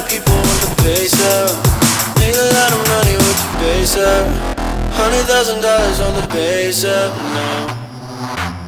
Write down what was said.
lot people want the Bass Up. Make a lot of money with the Bass Up. Hundred thousand dollars on the Bass Up now.